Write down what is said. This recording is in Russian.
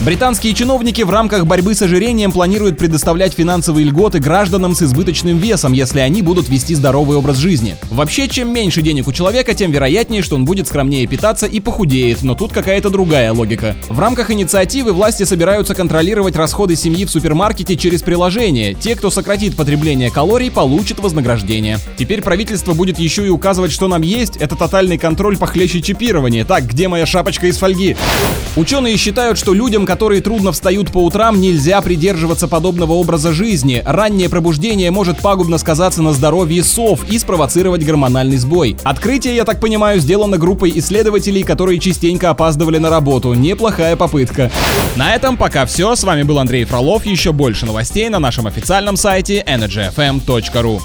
Британские чиновники в рамках борьбы с ожирением планируют предоставлять финансовые льготы гражданам с избыточным весом, если они будут вести здоровый образ жизни. Вообще, чем меньше денег у человека, тем вероятнее, что он будет скромнее питаться и похудеет, но тут какая-то другая логика. В рамках инициативы власти собираются контролировать расходы семьи в супермаркете через приложение. Те, кто сократит потребление калорий, получат вознаграждение. Теперь правительство будет еще и указывать, что нам есть. Это тотальный контроль похлеще чипирования. Так, где моя шапочка из фольги? Ученые считают, что людям, которые трудно встают по утрам, нельзя придерживаться подобного образа жизни. Раннее пробуждение может пагубно сказаться на здоровье сов и спровоцировать гормональный сбой. Открытие, я так понимаю, сделано группой исследователей, которые частенько опаздывали на работу. Неплохая попытка. На этом пока все. С вами был Андрей Фролов. Еще больше новостей на нашем официальном сайте energyfm.ru.